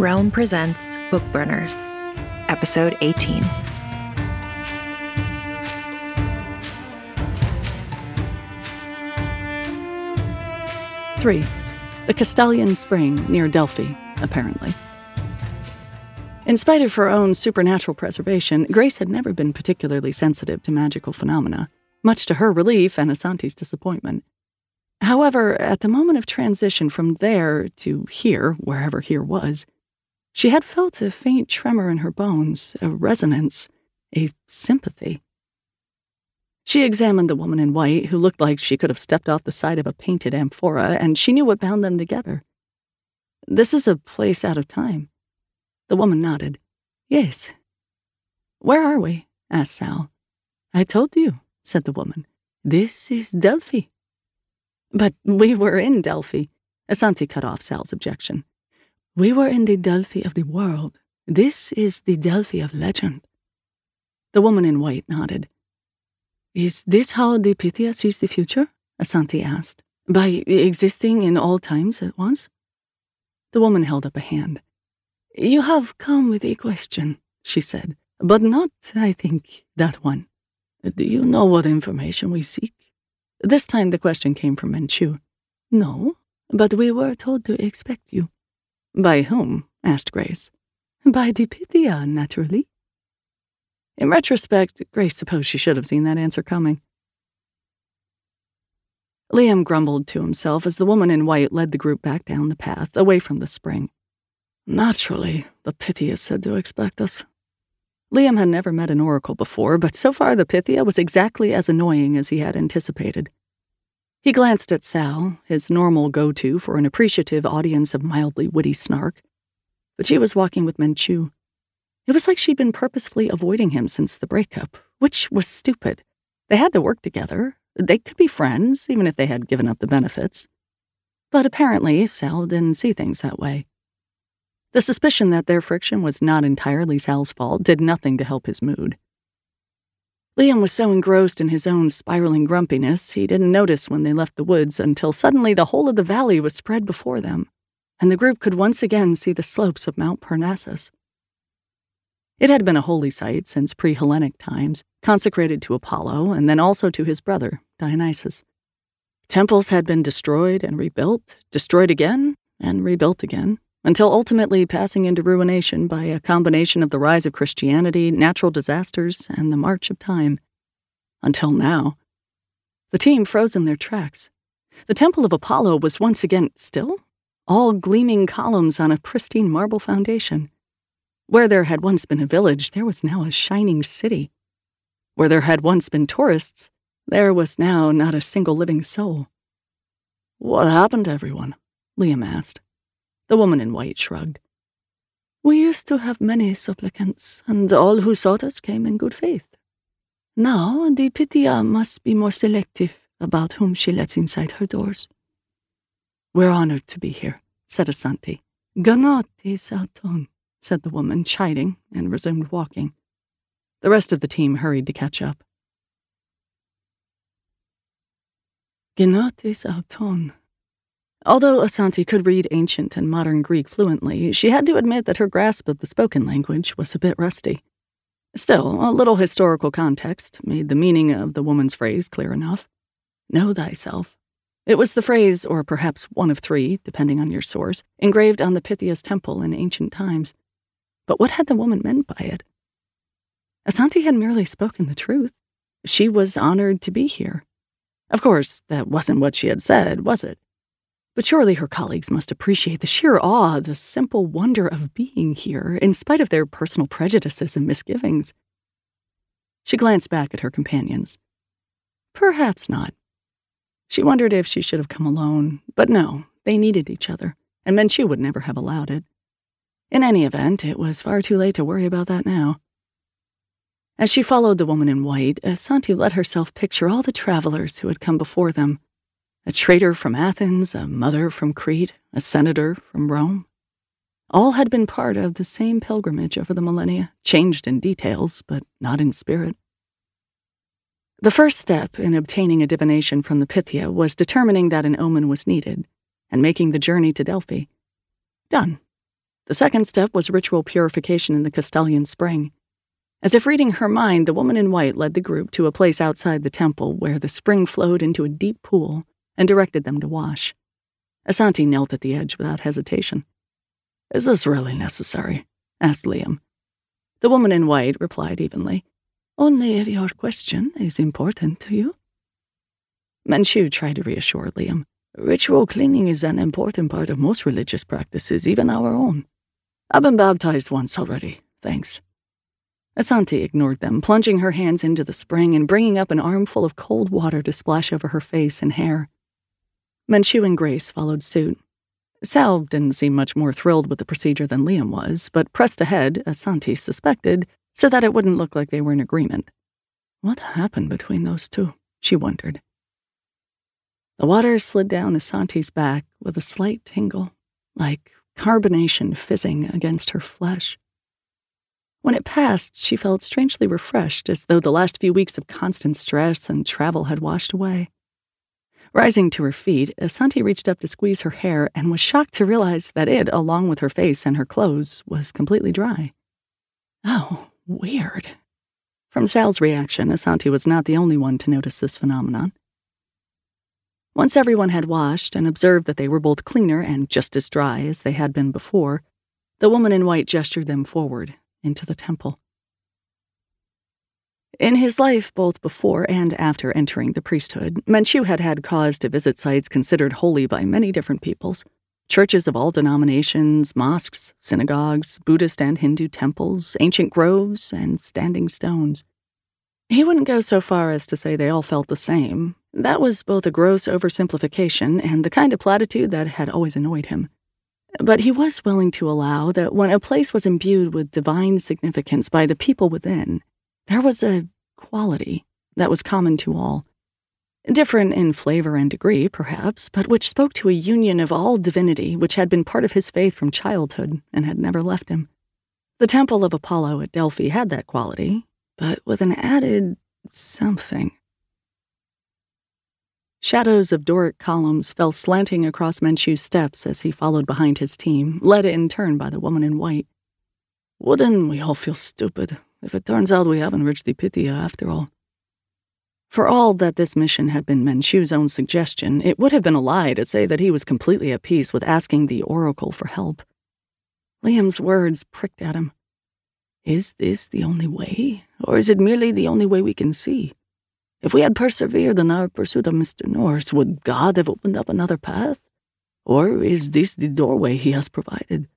Realm presents Bookburners, Episode 18. Three. The Castalian Spring near Delphi, apparently. In spite of her own supernatural preservation, Grace had never been particularly sensitive to magical phenomena, much to her relief and Asanti's disappointment. However, at the moment of transition from there to here, wherever here was, she had felt a faint tremor in her bones, a resonance, a sympathy. She examined the woman in white, who looked like she could have stepped off the side of a painted amphora, and she knew what bound them together. This is a place out of time. The woman nodded. Yes. Where are we? asked Sal. I told you, said the woman. This is Delphi. But we were in Delphi. Asanti cut off Sal's objection. We were in the Delphi of the world. This is the Delphi of legend. The woman in white nodded. Is this how the Pythia sees the future? Asanti asked. By existing in all times at once? The woman held up a hand. You have come with a question, she said, but not, I think, that one. Do you know what information we seek? This time the question came from Menchu. No, but we were told to expect you. By whom? asked Grace. By the Pythia, naturally. In retrospect, Grace supposed she should have seen that answer coming. Liam grumbled to himself as the woman in white led the group back down the path, away from the spring. Naturally, the Pythia said to expect us. Liam had never met an oracle before, but so far the Pythia was exactly as annoying as he had anticipated. He glanced at Sal, his normal go to for an appreciative audience of mildly witty snark. But she was walking with Menchu. It was like she'd been purposefully avoiding him since the breakup, which was stupid. They had to work together. They could be friends, even if they had given up the benefits. But apparently, Sal didn't see things that way. The suspicion that their friction was not entirely Sal's fault did nothing to help his mood. Liam was so engrossed in his own spiraling grumpiness, he didn't notice when they left the woods until suddenly the whole of the valley was spread before them, and the group could once again see the slopes of Mount Parnassus. It had been a holy site since pre Hellenic times, consecrated to Apollo and then also to his brother, Dionysus. Temples had been destroyed and rebuilt, destroyed again, and rebuilt again, until ultimately passing into ruination by a combination of the rise of Christianity, natural disasters, and the march of time. Until now. The team froze in their tracks. The Temple of Apollo was once again still, all gleaming columns on a pristine marble foundation. Where there had once been a village, there was now a shining city. Where there had once been tourists, there was now not a single living soul. What happened to everyone? Liam asked. The woman in white shrugged. We used to have many supplicants, and all who sought us came in good faith. Now the Pythia must be more selective about whom she lets inside her doors. We're honored to be here, said Asanti. Gnothi seauton, said the woman, chiding, and resumed walking. The rest of the team hurried to catch up. Gnothi seauton. Although Asanti could read ancient and modern Greek fluently, she had to admit that her grasp of the spoken language was a bit rusty. Still, a little historical context made the meaning of the woman's phrase clear enough. Know thyself. It was the phrase, or perhaps one of three, depending on your source, engraved on the Pythia's temple in ancient times. But what had the woman meant by it? Asanti had merely spoken the truth. She was honored to be here. Of course, that wasn't what she had said, was it? But surely her colleagues must appreciate the sheer awe, the simple wonder of being here, in spite of their personal prejudices and misgivings. She glanced back at her companions. Perhaps not. She wondered if she should have come alone, but no, they needed each other, and Menchu would never have allowed it. In any event, it was far too late to worry about that now. As she followed the woman in white, Asanti let herself picture all the travelers who had come before them a trader from Athens, a mother from Crete, a senator from Rome. All had been part of the same pilgrimage over the millennia, changed in details, but not in spirit. The first step in obtaining a divination from the Pythia was determining that an omen was needed and making the journey to Delphi. Done. The second step was ritual purification in the Castalian spring. As if reading her mind, the woman in white led the group to a place outside the temple where the spring flowed into a deep pool and directed them to wash. Asanti knelt at the edge without hesitation. Is this really necessary? asked Liam. The woman in white replied evenly. Only if your question is important to you. Menchu tried to reassure Liam. Ritual cleaning is an important part of most religious practices, even our own. I've been baptized once already, thanks. Asanti ignored them, plunging her hands into the spring and bringing up an armful of cold water to splash over her face and hair. Menchu and Grace followed suit. Sal didn't seem much more thrilled with the procedure than Liam was, but pressed ahead, Asanti suspected, so that it wouldn't look like they were in agreement. What happened between those two? she wondered. The water slid down Asanti's back with a slight tingle, like carbonation fizzing against her flesh. When it passed, she felt strangely refreshed, as though the last few weeks of constant stress and travel had washed away. Rising to her feet, Asanti reached up to squeeze her hair and was shocked to realize that it, along with her face and her clothes, was completely dry. Oh, Weird. From Sal's reaction, Asanti was not the only one to notice this phenomenon. Once everyone had washed and observed that they were both cleaner and just as dry as they had been before, the woman in white gestured them forward into the temple. In his life, both before and after entering the priesthood, Menchu had had cause to visit sites considered holy by many different peoples churches of all denominations, mosques, synagogues, Buddhist and Hindu temples, ancient groves, and standing stones. He wouldn't go so far as to say they all felt the same. That was both a gross oversimplification and the kind of platitude that had always annoyed him. But he was willing to allow that when a place was imbued with divine significance by the people within, there was a quality that was common to all Different in flavor and degree, perhaps, but which spoke to a union of all divinity which had been part of his faith from childhood and had never left him. The Temple of Apollo at Delphi had that quality, but with an added something. Shadows of Doric columns fell slanting across Menchu's steps as he followed behind his team, led in turn by the woman in white. Wouldn't we all feel stupid if it turns out we haven't reached the Pythia after all? For all that this mission had been Menchu's own suggestion, it would have been a lie to say that he was completely at peace with asking the Oracle for help. Liam's words pricked at him. Is this the only way, or is it merely the only way we can see? If we had persevered in our pursuit of Mr. Norse, would God have opened up another path? Or is this the doorway he has provided?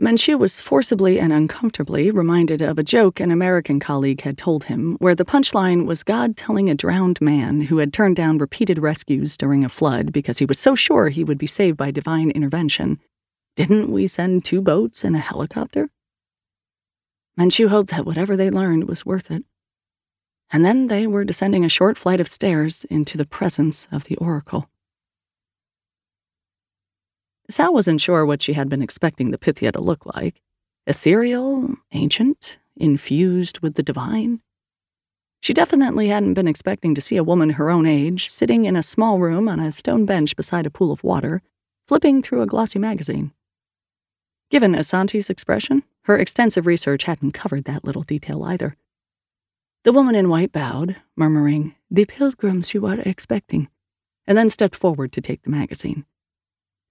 Menchu was forcibly and uncomfortably reminded of a joke an American colleague had told him, where the punchline was God telling a drowned man who had turned down repeated rescues during a flood because he was so sure he would be saved by divine intervention, Didn't we send two boats and a helicopter? Menchu hoped that whatever they learned was worth it. And then they were descending a short flight of stairs into the presence of the oracle. Sal wasn't sure what she had been expecting the Pythia to look like ethereal, ancient, infused with the divine. She definitely hadn't been expecting to see a woman her own age sitting in a small room on a stone bench beside a pool of water, flipping through a glossy magazine. Given Asanti's expression, her extensive research hadn't covered that little detail either. The woman in white bowed, murmuring, The pilgrims you are expecting, and then stepped forward to take the magazine.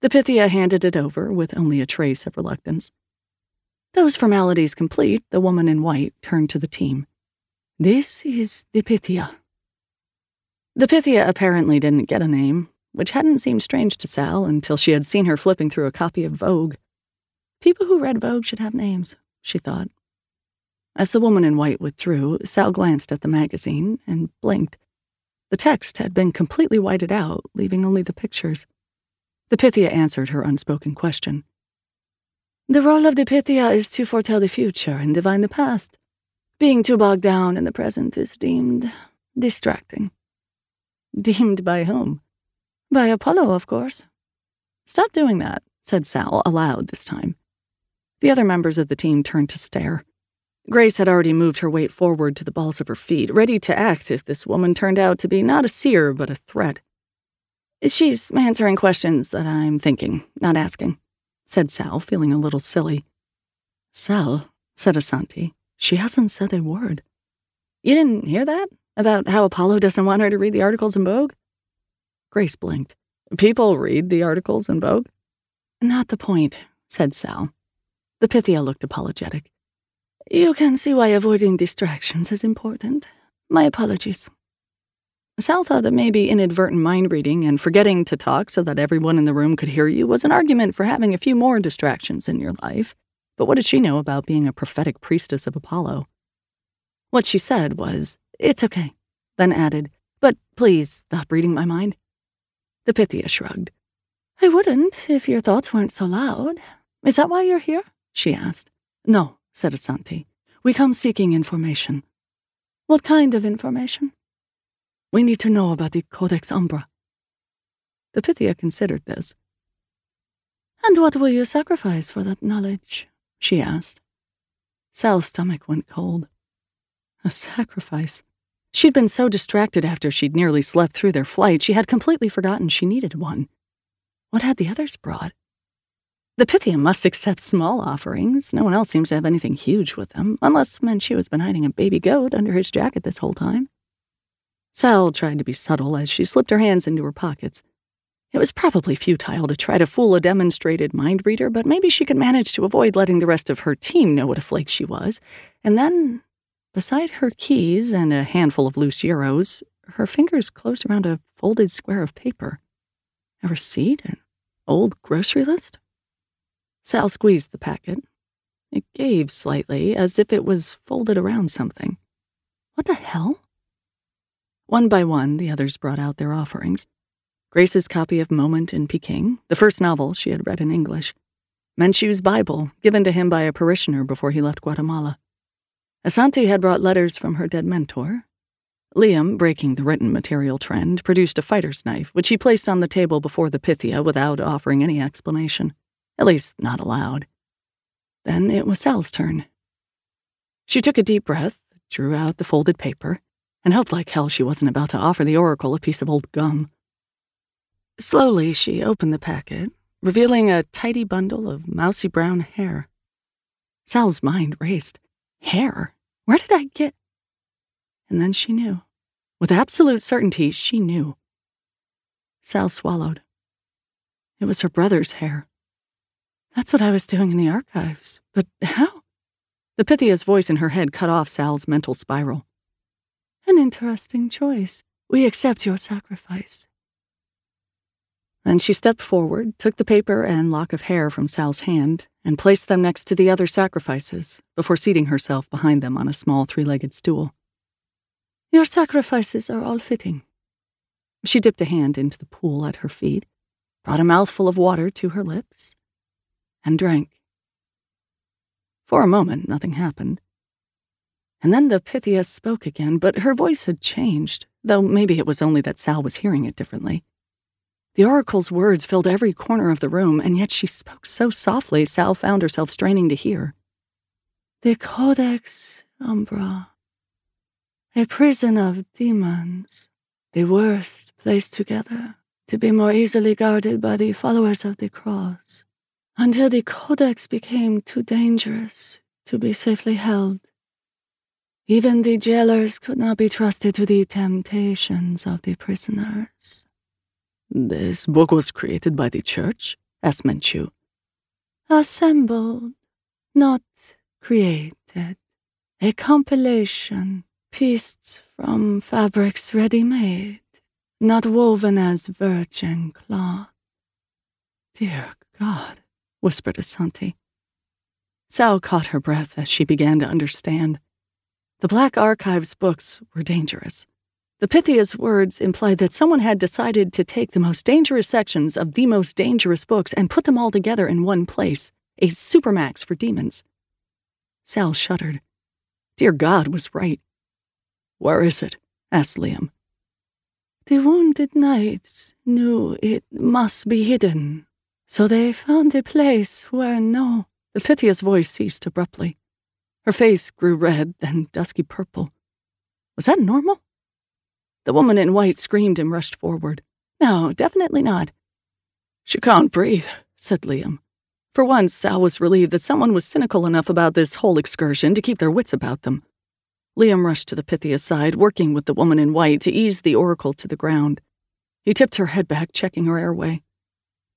The Pythia handed it over with only a trace of reluctance. Those formalities complete, the woman in white turned to the team. This is the Pythia. The Pythia apparently didn't get a name, which hadn't seemed strange to Sal until she had seen her flipping through a copy of Vogue. People who read Vogue should have names, she thought. As the woman in white withdrew, Sal glanced at the magazine and blinked. The text had been completely whited out, leaving only the pictures. The Pythia answered her unspoken question. The role of the Pythia is to foretell the future and divine the past. Being too bogged down in the present is deemed distracting. Deemed by whom? By Apollo, of course. Stop doing that, said Sal aloud this time. The other members of the team turned to stare. Grace had already moved her weight forward to the balls of her feet, ready to act if this woman turned out to be not a seer but a threat. She's answering questions that I'm thinking, not asking, said Sal, feeling a little silly. Sal, said Asanti, she hasn't said a word. You didn't hear that? About how Apollo doesn't want her to read the articles in Vogue? Grace blinked. People read the articles in Vogue? Not the point, said Sal. The Pythia looked apologetic. You can see why avoiding distractions is important. My apologies. Sal thought that maybe inadvertent mind reading and forgetting to talk so that everyone in the room could hear you was an argument for having a few more distractions in your life. But what did she know about being a prophetic priestess of Apollo? What she said was, It's okay, then added, But please stop reading my mind. The Pythia shrugged. I wouldn't if your thoughts weren't so loud. Is that why you're here? she asked. No, said Asanti. We come seeking information. What kind of information? We need to know about the Codex Umbra. The Pythia considered this. And what will you sacrifice for that knowledge? she asked. Sal's stomach went cold. A sacrifice. She'd been so distracted after she'd nearly slept through their flight, she had completely forgotten she needed one. What had the others brought? The Pythia must accept small offerings. No one else seems to have anything huge with them, unless Menchu has been hiding a baby goat under his jacket this whole time. Sal tried to be subtle as she slipped her hands into her pockets. It was probably futile to try to fool a demonstrated mind reader, but maybe she could manage to avoid letting the rest of her team know what a flake she was. And then, beside her keys and a handful of loose euros, her fingers closed around a folded square of paper. A receipt? An old grocery list? Sal squeezed the packet. It gave slightly, as if it was folded around something. What the hell? One by one, the others brought out their offerings. Grace's copy of Moment in Peking, the first novel she had read in English. Menchu's Bible, given to him by a parishioner before he left Guatemala. Asante had brought letters from her dead mentor. Liam, breaking the written material trend, produced a fighter's knife, which he placed on the table before the Pythia without offering any explanation. At least, not aloud. Then it was Sal's turn. She took a deep breath, drew out the folded paper, and hoped like hell she wasn't about to offer the Oracle a piece of old gum. Slowly, she opened the packet, revealing a tidy bundle of mousy brown hair. Sal's mind raced. Hair? Where did I get? And then she knew. With absolute certainty, she knew. Sal swallowed. It was her brother's hair. That's what I was doing in the archives. But how? The Pythia's voice in her head cut off Sal's mental spiral. An interesting choice. We accept your sacrifice. Then she stepped forward, took the paper and lock of hair from Sal's hand, and placed them next to the other sacrifices before seating herself behind them on a small three legged stool. Your sacrifices are all fitting. She dipped a hand into the pool at her feet, brought a mouthful of water to her lips, and drank. For a moment, nothing happened. And then the Pythia spoke again, but her voice had changed, though maybe it was only that Sal was hearing it differently. The oracle's words filled every corner of the room, and yet she spoke so softly Sal found herself straining to hear. The Codex Umbra. A prison of demons, the worst placed together to be more easily guarded by the followers of the cross, until the Codex became too dangerous to be safely held. Even the jailers could not be trusted to the temptations of the prisoners. This book was created by the church? asked Menchu. Assembled, not created. A compilation, pieced from fabrics ready made, not woven as virgin cloth. Dear God, whispered Asanti. Sal caught her breath as she began to understand. The Black Archives books were dangerous. The Pythia's words implied that someone had decided to take the most dangerous sections of the most dangerous books and put them all together in one place, a supermax for demons. Sal shuddered. Dear God was right. Where is it? asked Liam. The wounded knights knew it must be hidden, so they found a place where no. The Pythia's voice ceased abruptly. Her face grew red, then dusky purple. Was that normal? The woman in white screamed and rushed forward. No, definitely not. She can't breathe, said Liam. For once, Sal was relieved that someone was cynical enough about this whole excursion to keep their wits about them. Liam rushed to the Pythia side, working with the woman in white to ease the oracle to the ground. He tipped her head back, checking her airway.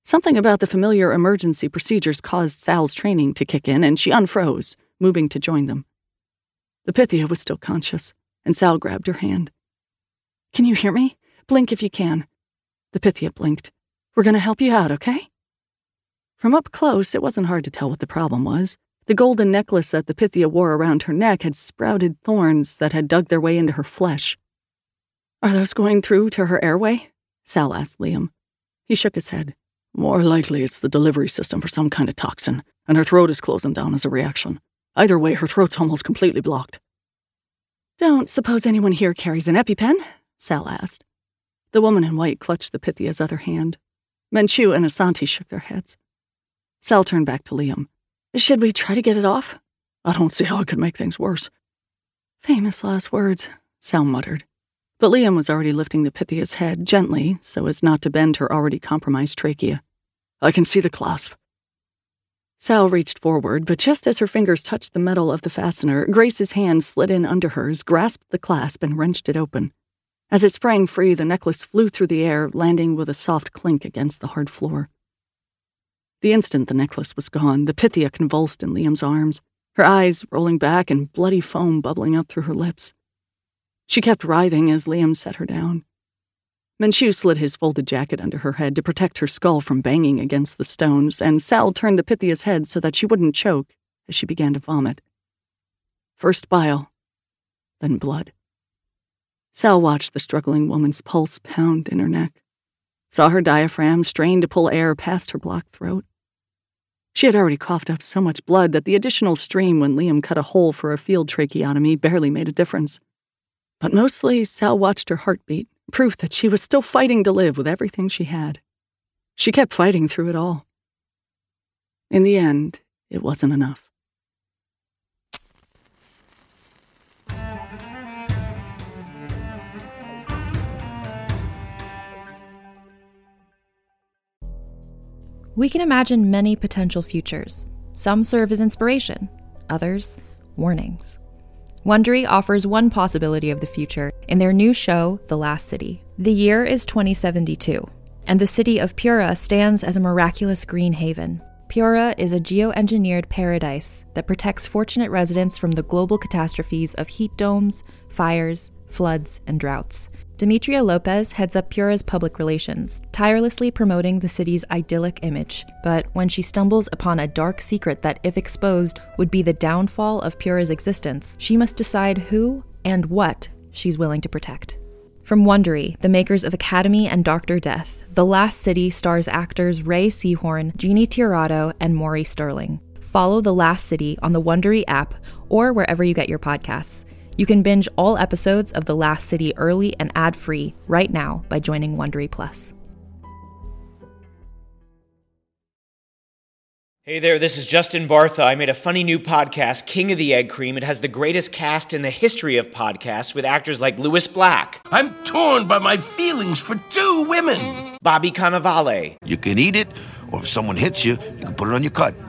Something about the familiar emergency procedures caused Sal's training to kick in, and she unfroze, moving to join them. The Pythia was still conscious, and Sal grabbed her hand. Can you hear me? Blink if you can. The Pythia blinked. We're going to help you out, okay? From up close, it wasn't hard to tell what the problem was. The golden necklace that the Pythia wore around her neck had sprouted thorns that had dug their way into her flesh. Are those going through to her airway? Sal asked Liam. He shook his head. More likely it's the delivery system for some kind of toxin, and her throat is closing down as a reaction. Either way, her throat's almost completely blocked. Don't suppose anyone here carries an EpiPen? Sal asked. The woman in white clutched the Pythia's other hand. Menchu and Asanti shook their heads. Sal turned back to Liam. Should we try to get it off? I don't see how it could make things worse. Famous last words, Sal muttered. But Liam was already lifting the Pythia's head gently so as not to bend her already compromised trachea. I can see the clasp. Sal reached forward, but just as her fingers touched the metal of the fastener, Grace's hand slid in under hers, grasped the clasp, and wrenched it open. As it sprang free, the necklace flew through the air, landing with a soft clink against the hard floor. The instant the necklace was gone, the Pythia convulsed in Liam's arms, her eyes rolling back and bloody foam bubbling up through her lips. She kept writhing as Liam set her down. Menchu slid his folded jacket under her head to protect her skull from banging against the stones, and Sal turned the Pythia's head so that she wouldn't choke as she began to vomit. First bile, then blood. Sal watched the struggling woman's pulse pound in her neck, saw her diaphragm strain to pull air past her blocked throat. She had already coughed up so much blood that the additional stream when Liam cut a hole for a field tracheotomy barely made a difference. But mostly, Sal watched her heartbeat, proof that she was still fighting to live with everything she had. She kept fighting through it all. In the end, it wasn't enough. We can imagine many potential futures. Some serve as inspiration, others, warnings. Wondery offers one possibility of the future in their new show, The Last City. The year is 2072, and the city of Pura stands as a miraculous green haven. Pura is a geoengineered paradise that protects fortunate residents from the global catastrophes of heat domes, fires, floods, and droughts. Demetria Lopez heads up Pura's public relations, tirelessly promoting the city's idyllic image. But when she stumbles upon a dark secret that, if exposed, would be the downfall of Pura's existence, she must decide who and what she's willing to protect. From Wondery, the makers of Academy and Doctor Death, The Last City stars actors Rhea Seehorn, Jeannie Tirado, and Maury Sterling. Follow The Last City on the Wondery app or wherever you get your podcasts. You can binge all episodes of The Last City early and ad free right now by joining Wondery Plus. Hey there, this is Justin Bartha. I made a funny new podcast, King of the Egg Cream. It has the greatest cast in the history of podcasts with actors like Lewis Black. I'm torn by my feelings for two women. Bobby Cannavale. You can eat it, or if someone hits you, you can put it on your cut.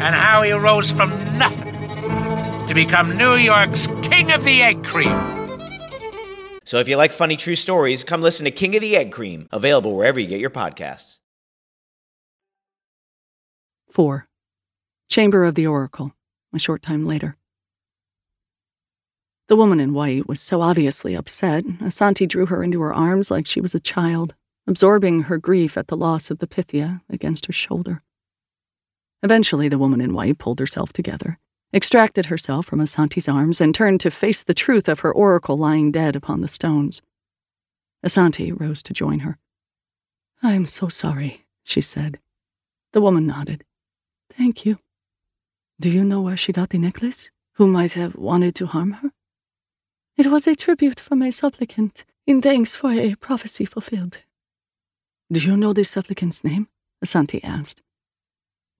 and how he rose from nothing to become New York's King of the Egg Cream. So if you like funny true stories, come listen to King of the Egg Cream, available wherever you get your podcasts. 4. Chamber of the Oracle, a short time later. The woman in white was so obviously upset, Asanti drew her into her arms like she was a child, absorbing her grief at the loss of the Pythia against her shoulder. Eventually, the woman in white pulled herself together, extracted herself from Asanti's arms, and turned to face the truth of her oracle lying dead upon the stones. Asanti rose to join her. I am so sorry, she said. The woman nodded. Thank you. Do you know where she got the necklace? Who might have wanted to harm her? It was a tribute from a supplicant in thanks for a prophecy fulfilled. Do you know the supplicant's name? Asanti asked.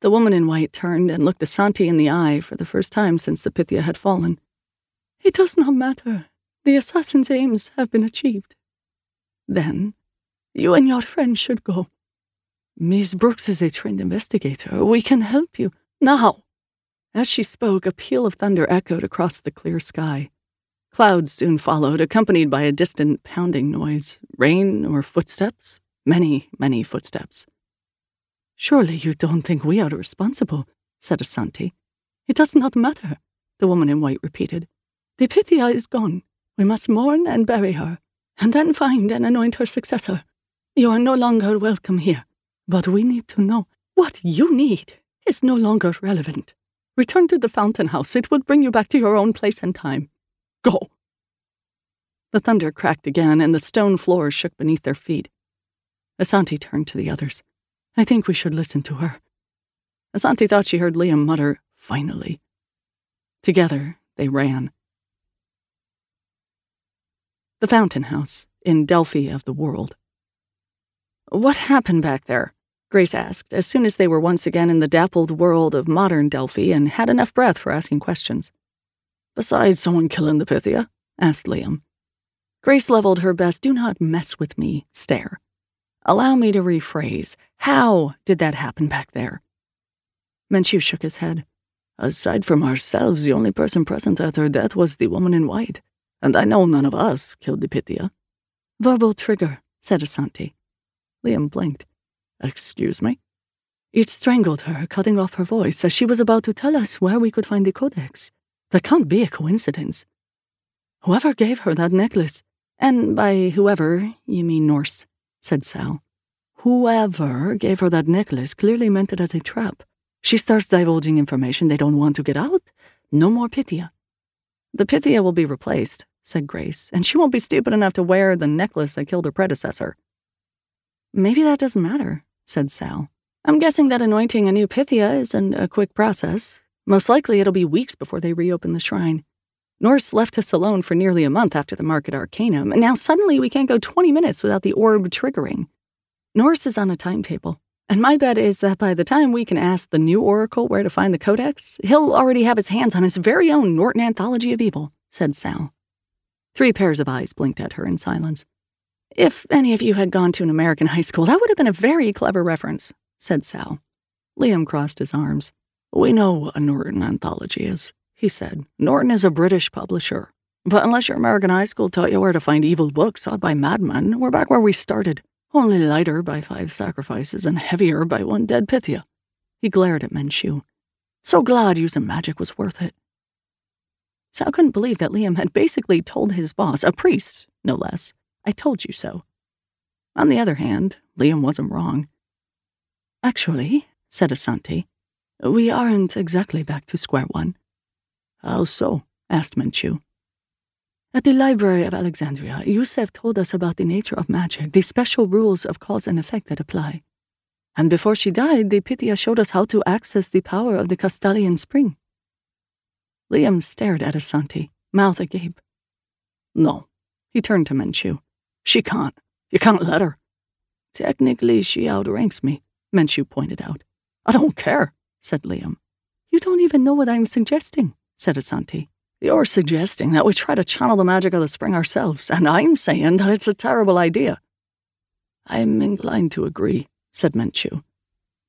The woman in white turned and looked Asanti in the eye for the first time since the Pythia had fallen. It does not matter. The assassin's aims have been achieved. Then, you and your friend should go. Miss Brooks is a trained investigator. We can help you. Now! As she spoke, a peal of thunder echoed across the clear sky. Clouds soon followed, accompanied by a distant pounding noise. Rain or footsteps? Many, many footsteps. Surely you don't think we are responsible, said Asanti. It does not matter, the woman in white repeated. The Pythia is gone. We must mourn and bury her, and then find and anoint her successor. You are no longer welcome here, but we need to know what you need is no longer relevant. Return to the fountain house. It would bring you back to your own place and time. Go. The thunder cracked again, and the stone floor shook beneath their feet. Asanti turned to the others. I think we should listen to her. Asanti thought she heard Liam mutter, finally. Together, they ran. The Fountain House, in Delphi of the World. What happened back there? Grace asked, as soon as they were once again in the dappled world of modern Delphi and had enough breath for asking questions. Besides someone killing the Pythia? asked Liam. Grace leveled her best do not mess with me stare. Allow me to rephrase. How did that happen back there? Menchu shook his head. Aside from ourselves, the only person present at her death was the woman in white, and I know none of us killed the Pythia. Verbal trigger, said Asanti. Liam blinked. Excuse me? It strangled her, cutting off her voice as she was about to tell us where we could find the codex. That can't be a coincidence. Whoever gave her that necklace, and by whoever, you mean Norse, said Sal. Whoever gave her that necklace clearly meant it as a trap. She starts divulging information they don't want to get out. No more Pythia. The Pythia will be replaced, said Grace, and she won't be stupid enough to wear the necklace that killed her predecessor. Maybe that doesn't matter, said Sal. I'm guessing that anointing a new Pythia isn't a quick process. Most likely it'll be weeks before they reopen the shrine. Norse left us alone for nearly a month after the Market Arcanum, and now suddenly we can't go 20 minutes without the orb triggering. Norse is on a timetable, and my bet is that by the time we can ask the new Oracle where to find the Codex, he'll already have his hands on his very own Norton Anthology of Evil, said Sal. Three pairs of eyes blinked at her in silence. If any of you had gone to an American high school, that would have been a very clever reference, said Sal. Liam crossed his arms. We know what a Norton Anthology is he said. Norton is a British publisher. But unless your American high school taught you where to find evil books sought by madmen, we're back where we started. Only lighter by five sacrifices and heavier by one dead Pythia. He glared at Menchu. So glad using magic was worth it. Sal couldn't believe that Liam had basically told his boss, a priest, no less, I told you so. On the other hand, Liam wasn't wrong. Actually, said Asanti, We aren't exactly back to square one. How so? asked Menchu. At the Library of Alexandria, Yusef told us about the nature of magic, the special rules of cause and effect that apply. And before she died, the Pythia showed us how to access the power of the Castalian spring. Liam stared at Asanti, mouth agape. No, he turned to Menchu. She can't. You can't let her. Technically, she outranks me, Menchu pointed out. I don't care, said Liam. You don't even know what I'm suggesting, said Asanti. You're suggesting that we try to channel the magic of the spring ourselves, and I'm saying that it's a terrible idea. I'm inclined to agree, said Menchu.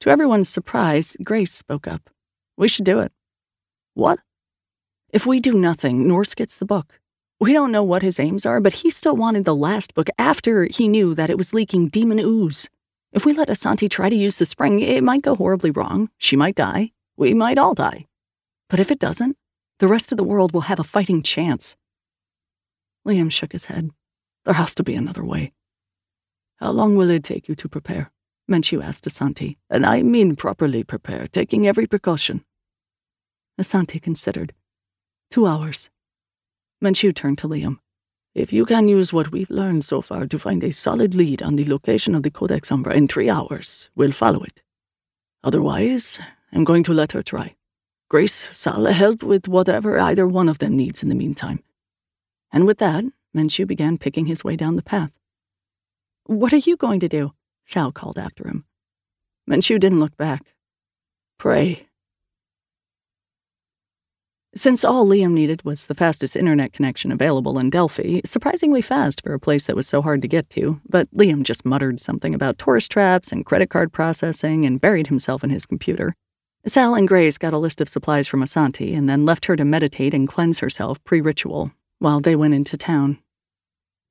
To everyone's surprise, Grace spoke up. We should do it. What? If we do nothing, Norse gets the book. We don't know what his aims are, but he still wanted the last book after he knew that it was leaking demon ooze. If we let Asanti try to use the spring, it might go horribly wrong. She might die. We might all die. But if it doesn't, the rest of the world will have a fighting chance. Liam shook his head. There has to be another way. How long will it take you to prepare? Menchu asked Asanti, And I mean properly prepare, taking every precaution. Asanti considered. Two hours. Menchu turned to Liam. If you can use what we've learned so far to find a solid lead on the location of the Codex Umbra in three hours, we'll follow it. Otherwise, I'm going to let her try. Grace, Sal, help with whatever either one of them needs in the meantime. And with that, Menchu began picking his way down the path. What are you going to do? Sal called after him. Menchu didn't look back. Pray. Since all Liam needed was the fastest internet connection available in Delphi, surprisingly fast for a place that was so hard to get to, but Liam just muttered something about tourist traps and credit card processing and buried himself in his computer. Sal and Grace got a list of supplies from Asanti and then left her to meditate and cleanse herself pre ritual while they went into town.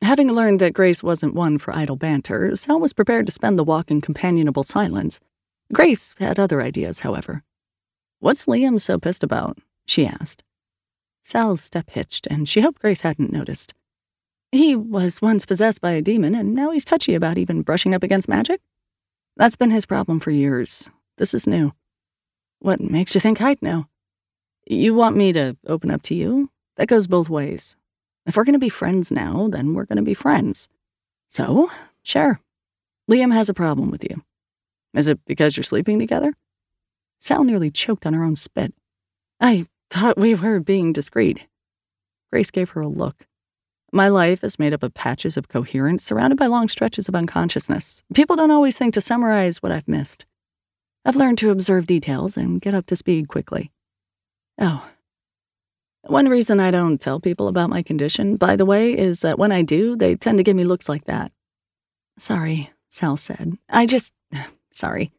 Having learned that Grace wasn't one for idle banter, Sal was prepared to spend the walk in companionable silence. Grace had other ideas, however. What's Liam so pissed about? she asked. Sal's step hitched, and she hoped Grace hadn't noticed. He was once possessed by a demon, and now he's touchy about even brushing up against magic? That's been his problem for years. This is new. What makes you think I'd know? You want me to open up to you? That goes both ways. If we're going to be friends now, then we're going to be friends. So, sure. Liam has a problem with you. Is it because you're sleeping together? Sal nearly choked on her own spit. I Thought we were being discreet. Grace gave her a look. My life is made up of patches of coherence surrounded by long stretches of unconsciousness. People don't always think to summarize what I've missed. I've learned to observe details and get up to speed quickly. Oh. One reason I don't tell people about my condition, by the way, is that when I do, they tend to give me looks like that. Sorry, Sal said. I just. Sorry.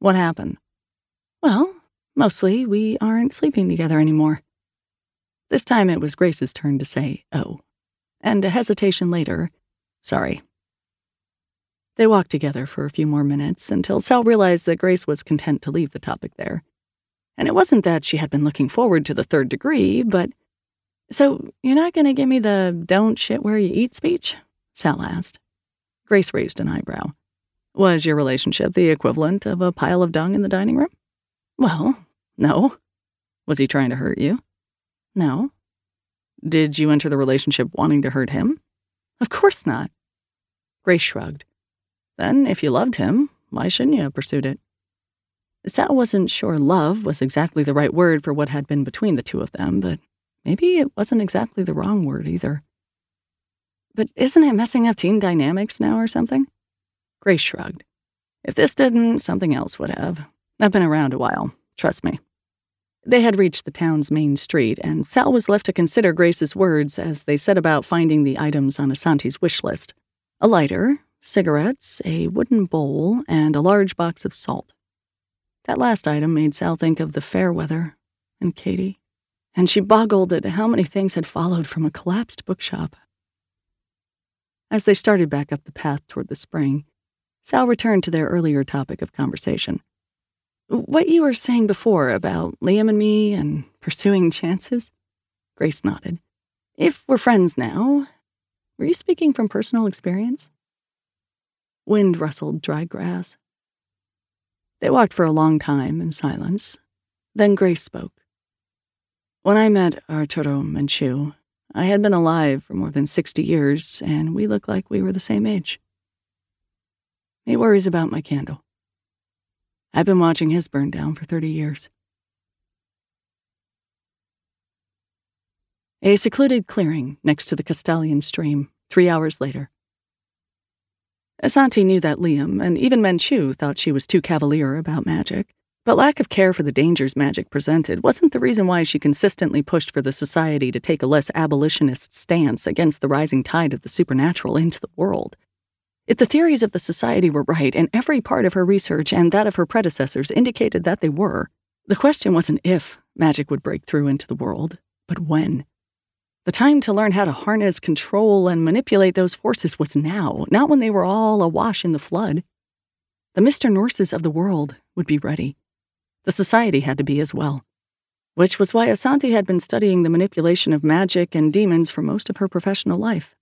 What happened? Well, Mostly, we aren't sleeping together anymore. This time it was Grace's turn to say, oh. And a hesitation later, sorry. They walked together for a few more minutes until Sal realized that Grace was content to leave the topic there. And it wasn't that she had been looking forward to the third degree, but. So, you're not going to give me the don't shit where you eat speech? Sal asked. Grace raised an eyebrow. Was your relationship the equivalent of a pile of dung in the dining room? Well, no. Was he trying to hurt you? No. Did you enter the relationship wanting to hurt him? Of course not. Grace shrugged. Then, if you loved him, why shouldn't you have pursued it? Sal wasn't sure love was exactly the right word for what had been between the two of them, but maybe it wasn't exactly the wrong word either. But isn't it messing up team dynamics now or something? Grace shrugged. If this didn't, something else would have. I've been around a while, trust me. They had reached the town's main street, and Sal was left to consider Grace's words as they set about finding the items on Asanti's wish list a lighter, cigarettes, a wooden bowl, and a large box of salt. That last item made Sal think of the fair weather and Katie, and she boggled at how many things had followed from a collapsed bookshop. As they started back up the path toward the spring, Sal returned to their earlier topic of conversation what you were saying before about Liam and me and pursuing chances? Grace nodded. If we're friends now, were you speaking from personal experience? Wind rustled dry grass. They walked for a long time in silence. Then Grace spoke. When I met Arturo Menchu, I had been alive for more than 60 years, and we looked like we were the same age. He worries about my candle. I've been watching his burn down for 30 years. A secluded clearing next to the Castalian stream, three hours later. Asanti knew that Liam, and even Menchu, thought she was too cavalier about magic, but lack of care for the dangers magic presented wasn't the reason why she consistently pushed for the society to take a less abolitionist stance against the rising tide of the supernatural into the world. If the theories of the society were right, and every part of her research and that of her predecessors indicated that they were, the question wasn't if magic would break through into the world, but when. The time to learn how to harness, control, and manipulate those forces was now, not when they were all awash in the flood. The Mr. Norses of the world would be ready. The society had to be as well. Which was why Asanti had been studying the manipulation of magic and demons for most of her professional life.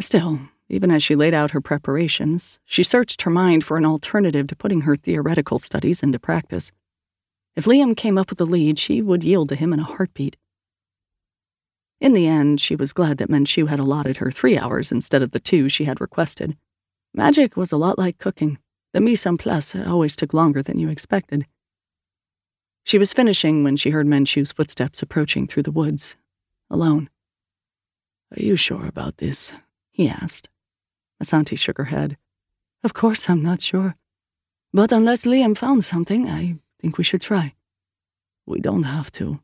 Still, even as she laid out her preparations, she searched her mind for an alternative to putting her theoretical studies into practice. If Liam came up with a lead, she would yield to him in a heartbeat. In the end, she was glad that Menchu had allotted her three hours instead of the two she had requested. Magic was a lot like cooking. The mise en place always took longer than you expected. She was finishing when she heard Menchu's footsteps approaching through the woods, alone. Are you sure about this? he asked. Asanti shook her head. Of course I'm not sure. But unless Liam found something, I think we should try. We don't have to.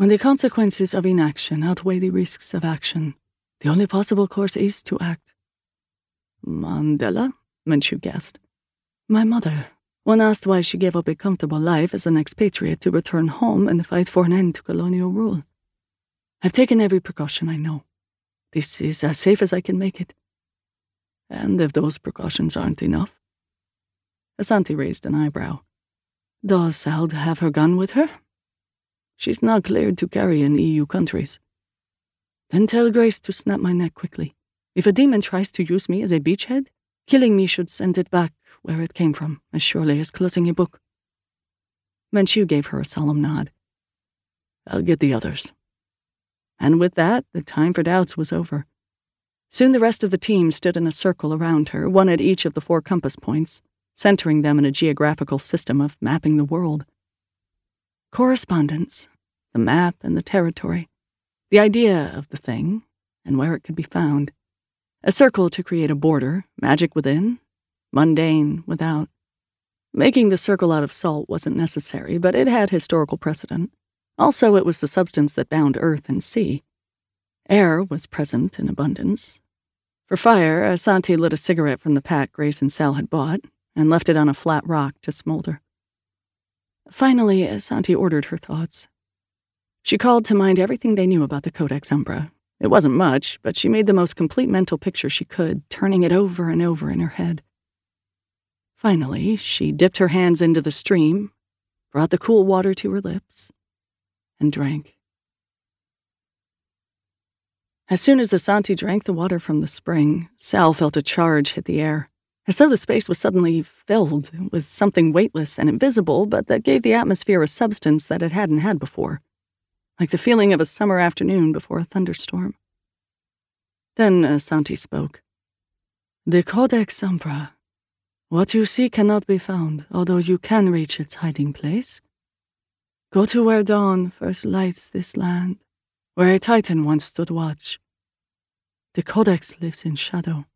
When the consequences of inaction outweigh the risks of action, the only possible course is to act. Mandela? Menchu guessed. My mother, when asked why she gave up a comfortable life as an expatriate to return home and fight for an end to colonial rule. I've taken every precaution I know. This is as safe as I can make it. And if those precautions aren't enough? Asanti raised an eyebrow. Does Sal have her gun with her? She's not cleared to carry in EU countries. Then tell Grace to snap my neck quickly. If a demon tries to use me as a beachhead, killing me should send it back where it came from, as surely as closing a book. Menchu gave her a solemn nod. I'll get the others. And with that, the time for doubts was over. Soon the rest of the team stood in a circle around her, one at each of the four compass points, centering them in a geographical system of mapping the world. Correspondence, the map and the territory, the idea of the thing, and where it could be found. A circle to create a border, magic within, mundane without. Making the circle out of salt wasn't necessary, but it had historical precedent. Also, it was the substance that bound earth and sea. Air was present in abundance. For fire, Asanti lit a cigarette from the pack Grace and Sal had bought and left it on a flat rock to smolder. Finally, Asanti ordered her thoughts. She called to mind everything they knew about the Codex Umbra. It wasn't much, but she made the most complete mental picture she could, turning it over and over in her head. Finally, she dipped her hands into the stream, brought the cool water to her lips, and drank. As soon as Asanti drank the water from the spring, Sal felt a charge hit the air as though the space was suddenly filled with something weightless and invisible, but that gave the atmosphere a substance that it hadn't had before, like the feeling of a summer afternoon before a thunderstorm. Then uh, Asanti spoke. The Codex Umbra. What you see cannot be found, although you can reach its hiding place. Go to where dawn first lights this land, where a titan once stood watch. The Codex lives in shadow.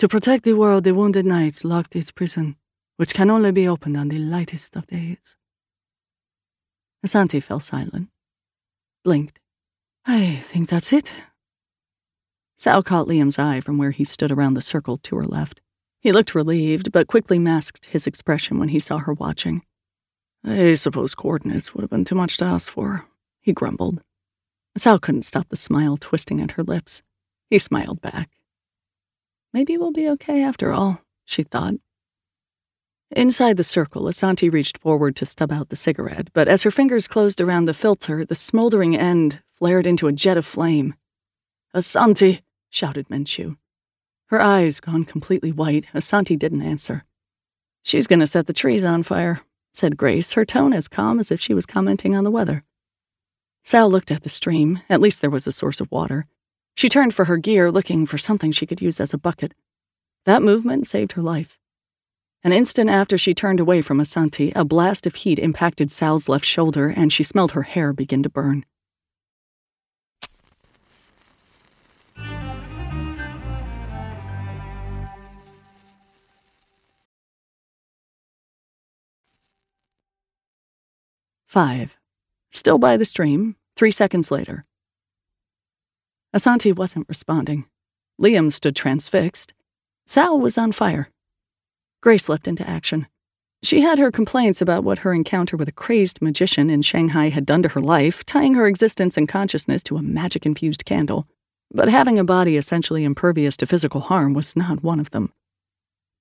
To protect the world, the Wounded Knights locked its prison, which can only be opened on the lightest of days. Asanti fell silent, blinked. I think that's it. Sal caught Liam's eye from where he stood around the circle to her left. He looked relieved, but quickly masked his expression when he saw her watching. I suppose coordinates would have been too much to ask for, he grumbled. Sal couldn't stop the smile twisting at her lips. He smiled back. Maybe we'll be okay after all, she thought. Inside the circle, Asanti reached forward to stub out the cigarette, but as her fingers closed around the filter, the smoldering end flared into a jet of flame. Asanti! shouted Menchu. Her eyes gone completely white, Asanti didn't answer. She's going to set the trees on fire, said Grace, her tone as calm as if she was commenting on the weather. Sal looked at the stream. At least there was a source of water. She turned for her gear, looking for something she could use as a bucket. That movement saved her life. An instant after she turned away from Asanti, a blast of heat impacted Sal's left shoulder, and she smelled her hair begin to burn. Five. Still by the stream, three seconds later. Asanti wasn't responding. Liam stood transfixed. Sal was on fire. Grace leapt into action. She had her complaints about what her encounter with a crazed magician in Shanghai had done to her life, tying her existence and consciousness to a magic infused candle. But having a body essentially impervious to physical harm was not one of them.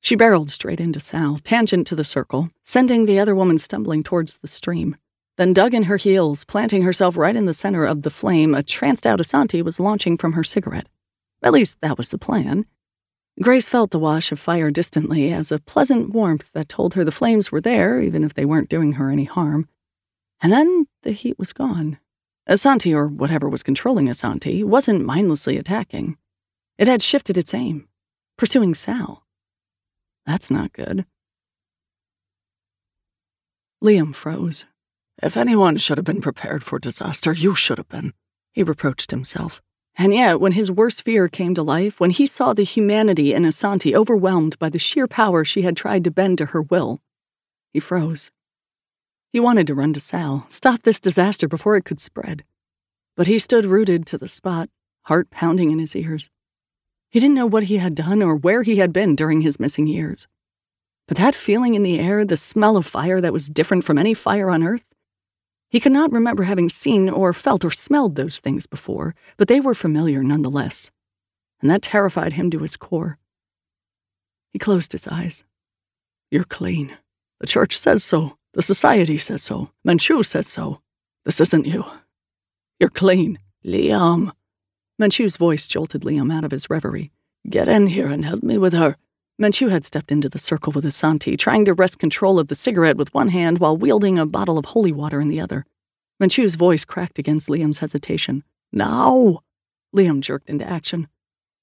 She barreled straight into Sal, tangent to the circle, sending the other woman stumbling towards the stream then dug in her heels, planting herself right in the center of the flame a tranced out Asanti was launching from her cigarette. At least that was the plan. Grace felt the wash of fire distantly as a pleasant warmth that told her the flames were there, even if they weren't doing her any harm. And then the heat was gone. Asanti, or whatever was controlling Asanti, wasn't mindlessly attacking. It had shifted its aim, pursuing Sal. That's not good. Liam froze, if anyone should have been prepared for disaster, you should have been, he reproached himself. And yet, when his worst fear came to life, when he saw the humanity in Asanti overwhelmed by the sheer power she had tried to bend to her will, he froze. He wanted to run to Sal, stop this disaster before it could spread. But he stood rooted to the spot, heart pounding in his ears. He didn't know what he had done or where he had been during his missing years. But that feeling in the air, the smell of fire that was different from any fire on earth, he could not remember having seen or felt or smelled those things before, but they were familiar nonetheless, and that terrified him to his core. He closed his eyes. You're clean. The church says so. The society says so. Menchu says so. This isn't you. You're clean. Liam. Menchu's voice jolted Liam out of his reverie. Get in here and help me with her. Menchu had stepped into the circle with Asanti, trying to wrest control of the cigarette with one hand while wielding a bottle of holy water in the other. Menchu's voice cracked against Liam's hesitation. Now! Liam jerked into action.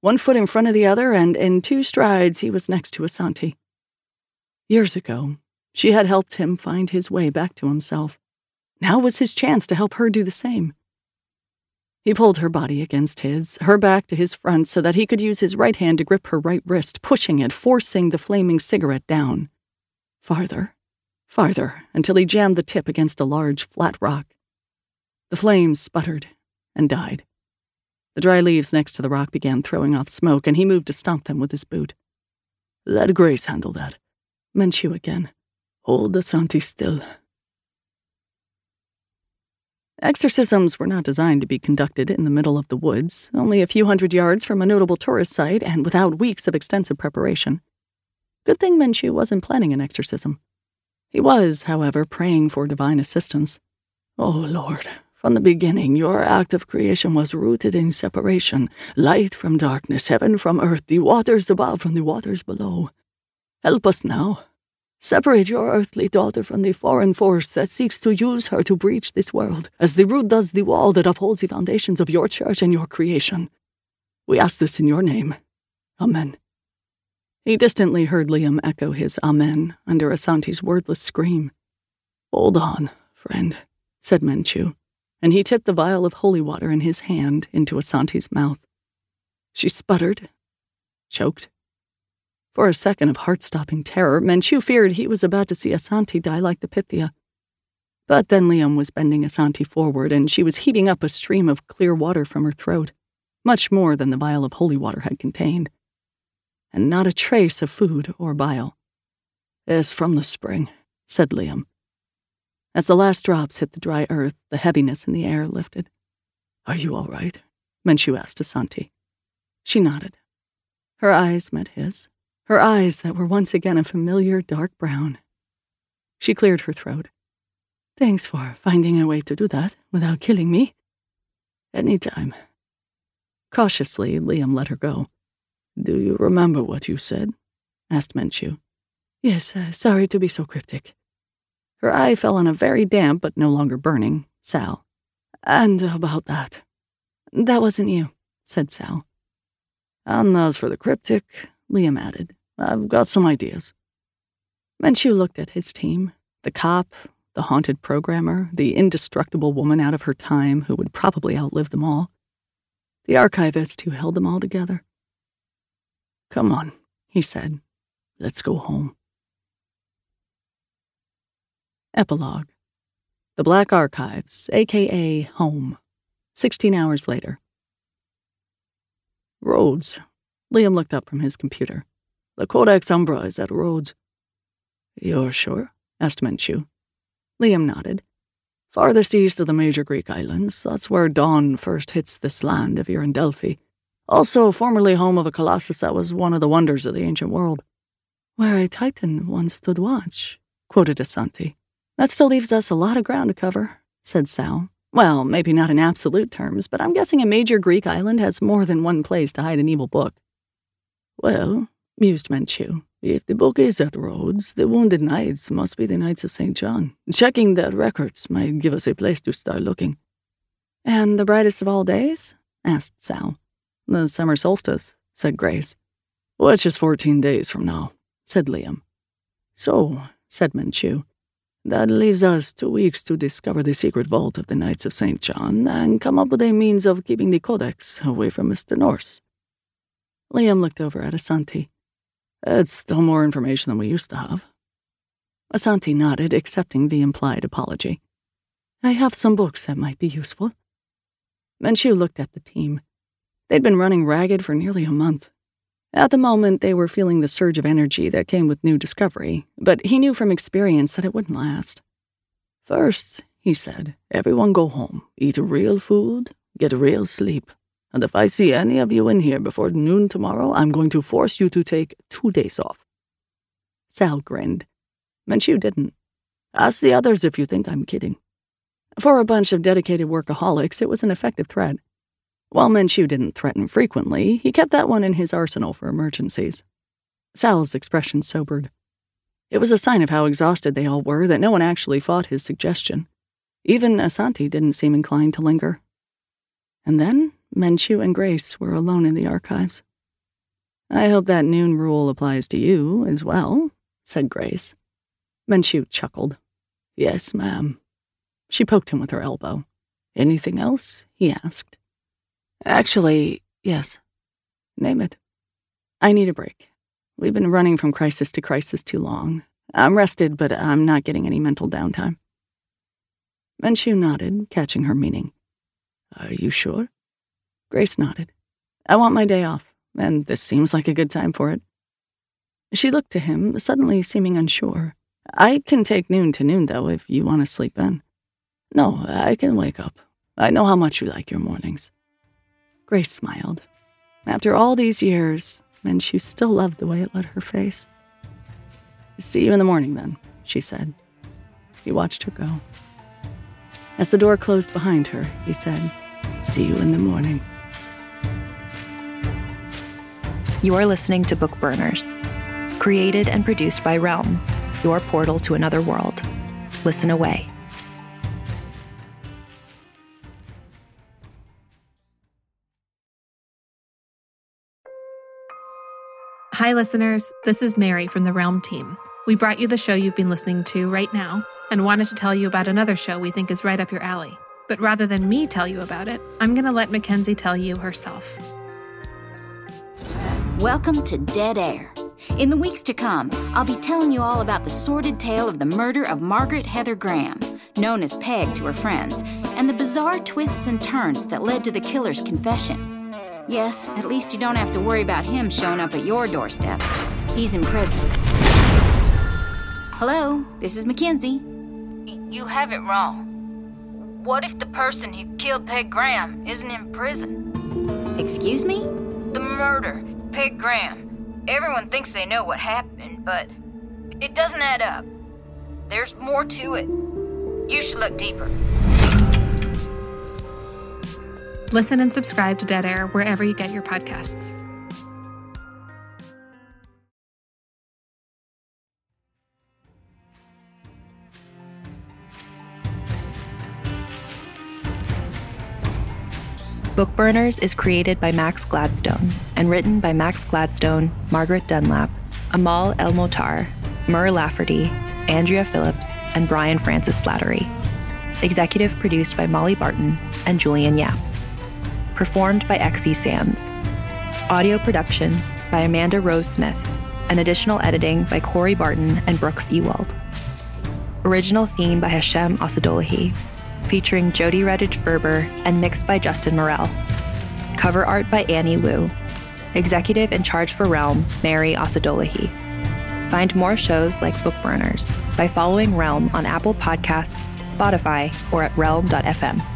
One foot in front of the other, and in two strides he was next to Asanti. Years ago, she had helped him find his way back to himself. Now was his chance to help her do the same. He pulled her body against his, her back to his front, so that he could use his right hand to grip her right wrist, pushing it, forcing the flaming cigarette down. Farther, farther, until he jammed the tip against a large, flat rock. The flames sputtered and died. The dry leaves next to the rock began throwing off smoke, and he moved to stomp them with his boot. Let Grace handle that. Menchu again. Hold Asanti still. Exorcisms were not designed to be conducted in the middle of the woods, only a few hundred yards from a notable tourist site and without weeks of extensive preparation. Good thing Menchu wasn't planning an exorcism. He was, however, praying for divine assistance. Oh, Lord, from the beginning, your act of creation was rooted in separation light from darkness, heaven from earth, the waters above from the waters below. Help us now, Separate your earthly daughter from the foreign force that seeks to use her to breach this world, as the root does the wall that upholds the foundations of your church and your creation. We ask this in your name. Amen. He distantly heard Liam echo his Amen under Asanti's wordless scream. Hold on, friend, said Menchu, and he tipped the vial of holy water in his hand into Asanti's mouth. She sputtered, choked, for a second of heart stopping terror, Menchu feared he was about to see Asanti die like the Pythia. But then Liam was bending Asanti forward, and she was heaving up a stream of clear water from her throat, much more than the vial of holy water had contained. And not a trace of food or bile. It's from the spring, said Liam. As the last drops hit the dry earth, the heaviness in the air lifted. Are you all right? Menchu asked Asanti. She nodded. Her eyes met his, her eyes that were once again a familiar dark brown. She cleared her throat. Thanks for finding a way to do that without killing me. Any time. Cautiously, Liam let her go. Do you remember what you said? asked Menchu. Yes, uh, sorry to be so cryptic. Her eye fell on a very damp but no longer burning Sal. And about that. That wasn't you, said Sal. And as for the cryptic, Liam added, I've got some ideas. Menchu looked at his team the cop, the haunted programmer, the indestructible woman out of her time who would probably outlive them all, the archivist who held them all together. Come on, he said. Let's go home. Epilogue The Black Archives, aka Home. Sixteen hours later. Rhodes. Liam looked up from his computer. The Codex Umbra is at Rhodes. You're sure? asked Menchu. Liam nodded. Farthest east of the major Greek islands, that's where dawn first hits this land if you're in Delphi. Also, formerly home of a colossus that was one of the wonders of the ancient world. Where a titan once stood watch, quoted Asanti. That still leaves us a lot of ground to cover, said Sal. Well, maybe not in absolute terms, but I'm guessing a major Greek island has more than one place to hide an evil book. Well, mused Menchu, if the book is at Rhodes, the Wounded Knights must be the Knights of St. John. Checking their records might give us a place to start looking. And the brightest of all days? asked Sal. The summer solstice, said Grace. Which is fourteen days from now, said Liam. So, said Menchu, that leaves us two weeks to discover the secret vault of the Knights of St. John and come up with a means of keeping the Codex away from Mr. Norse. Liam looked over at Asanti. It's still more information than we used to have. Asanti nodded, accepting the implied apology. I have some books that might be useful. Menchu looked at the team. They'd been running ragged for nearly a month. At the moment, they were feeling the surge of energy that came with new discovery, but he knew from experience that it wouldn't last. First, he said, everyone go home, eat real food, get real sleep. And if I see any of you in here before noon tomorrow, I'm going to force you to take two days off. Sal grinned. Menchu didn't. Ask the others if you think I'm kidding. For a bunch of dedicated workaholics, it was an effective threat. While Menchu didn't threaten frequently, he kept that one in his arsenal for emergencies. Sal's expression sobered. It was a sign of how exhausted they all were that no one actually fought his suggestion. Even Asanti didn't seem inclined to linger. And then Menchu and Grace were alone in the archives. I hope that noon rule applies to you as well, said Grace. Menchu chuckled. Yes, ma'am. She poked him with her elbow. Anything else? he asked. Actually, yes. Name it. I need a break. We've been running from crisis to crisis too long. I'm rested, but I'm not getting any mental downtime. Menchu nodded, catching her meaning. Are you sure? Grace nodded. I want my day off, and this seems like a good time for it. She looked to him, suddenly seeming unsure. I can take noon to noon, though, if you want to sleep in. No, I can wake up. I know how much you like your mornings. Grace smiled. After all these years, and she still loved the way it lit her face. See you in the morning, then, she said. He watched her go. As the door closed behind her, he said, See you in the morning. You are listening to Bookburners, created and produced by Realm, your portal to another world. Listen away. Hi, listeners. This is Mary from the Realm team. We brought you the show you've been listening to right now and wanted to tell you about another show we think is right up your alley. But rather than me tell you about it, I'm going to let Mackenzie tell you herself. Welcome to Dead Air. In the weeks to come, I'll be telling you all about the sordid tale of the murder of Margaret Heather Graham, known as Peg to her friends, and the bizarre twists and turns that led to the killer's confession. Yes, at least you don't have to worry about him showing up at your doorstep. He's in prison. Hello, this is Mackenzie. You have it wrong. What if the person who killed Peg Graham isn't in prison? Excuse me? The murder, Peg Graham. Everyone thinks they know what happened, but it doesn't add up. There's more to it. You should look deeper. Listen and subscribe to Dead Air wherever you get your podcasts. Bookburners is created by Max Gladstone and written by Max Gladstone, Margaret Dunlap, Amal El-Mohtar, Mur Lafferty, Andrea Phillips, and Brian Francis Slattery. Executive produced by Molly Barton and Julian Yap. Performed by Xe Sands. Audio production by Amanda Rose Smith, and additional editing by Corey Barton and Brooks Ewald. Original theme by Hashem Asadolahi, featuring Jody Redditch Ferber and mixed by Justin Morel. Cover art by Annie Wu. Executive in charge for Realm, Mary Asadolahi. Find more shows like Bookburners by following Realm on Apple Podcasts, Spotify, or at realm.fm.